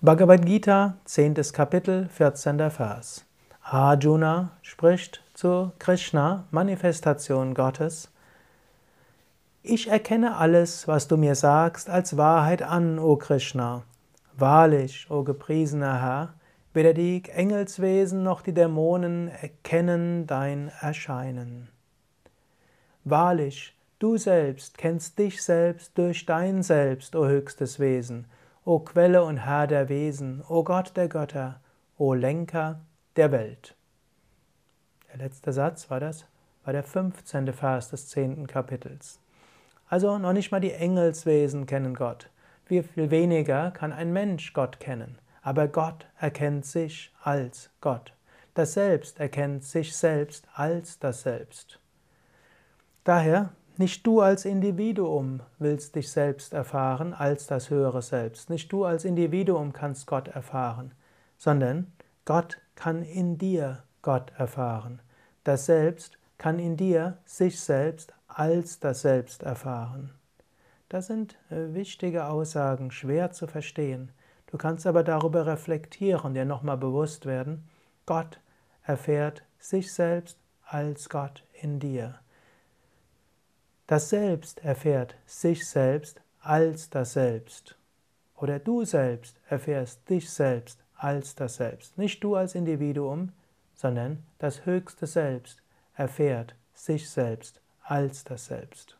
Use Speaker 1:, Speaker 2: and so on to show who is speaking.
Speaker 1: Bhagavad Gita, 10. Kapitel, 14. Vers. Arjuna spricht zu Krishna, Manifestation Gottes. Ich erkenne alles, was du mir sagst, als Wahrheit an, o Krishna. Wahrlich, o gepriesener Herr, weder die Engelswesen noch die Dämonen erkennen dein Erscheinen. Wahrlich, du selbst kennst dich selbst durch dein Selbst, o höchstes Wesen O Quelle und Herr der Wesen, O Gott der Götter, O Lenker der Welt. Der letzte Satz war das, war der 15. Vers des 10. Kapitels. Also noch nicht mal die Engelswesen kennen Gott. Wie viel weniger kann ein Mensch Gott kennen. Aber Gott erkennt sich als Gott. Das Selbst erkennt sich selbst als das Selbst. Daher nicht du als Individuum willst dich selbst erfahren als das höhere Selbst. Nicht du als Individuum kannst Gott erfahren, sondern Gott kann in dir Gott erfahren. Das Selbst kann in dir sich selbst als das Selbst erfahren. Das sind äh, wichtige Aussagen, schwer zu verstehen. Du kannst aber darüber reflektieren, dir nochmal bewusst werden, Gott erfährt sich selbst als Gott in dir. Das Selbst erfährt sich selbst als das Selbst. Oder du selbst erfährst dich selbst als das Selbst. Nicht du als Individuum, sondern das höchste Selbst erfährt sich selbst als das Selbst.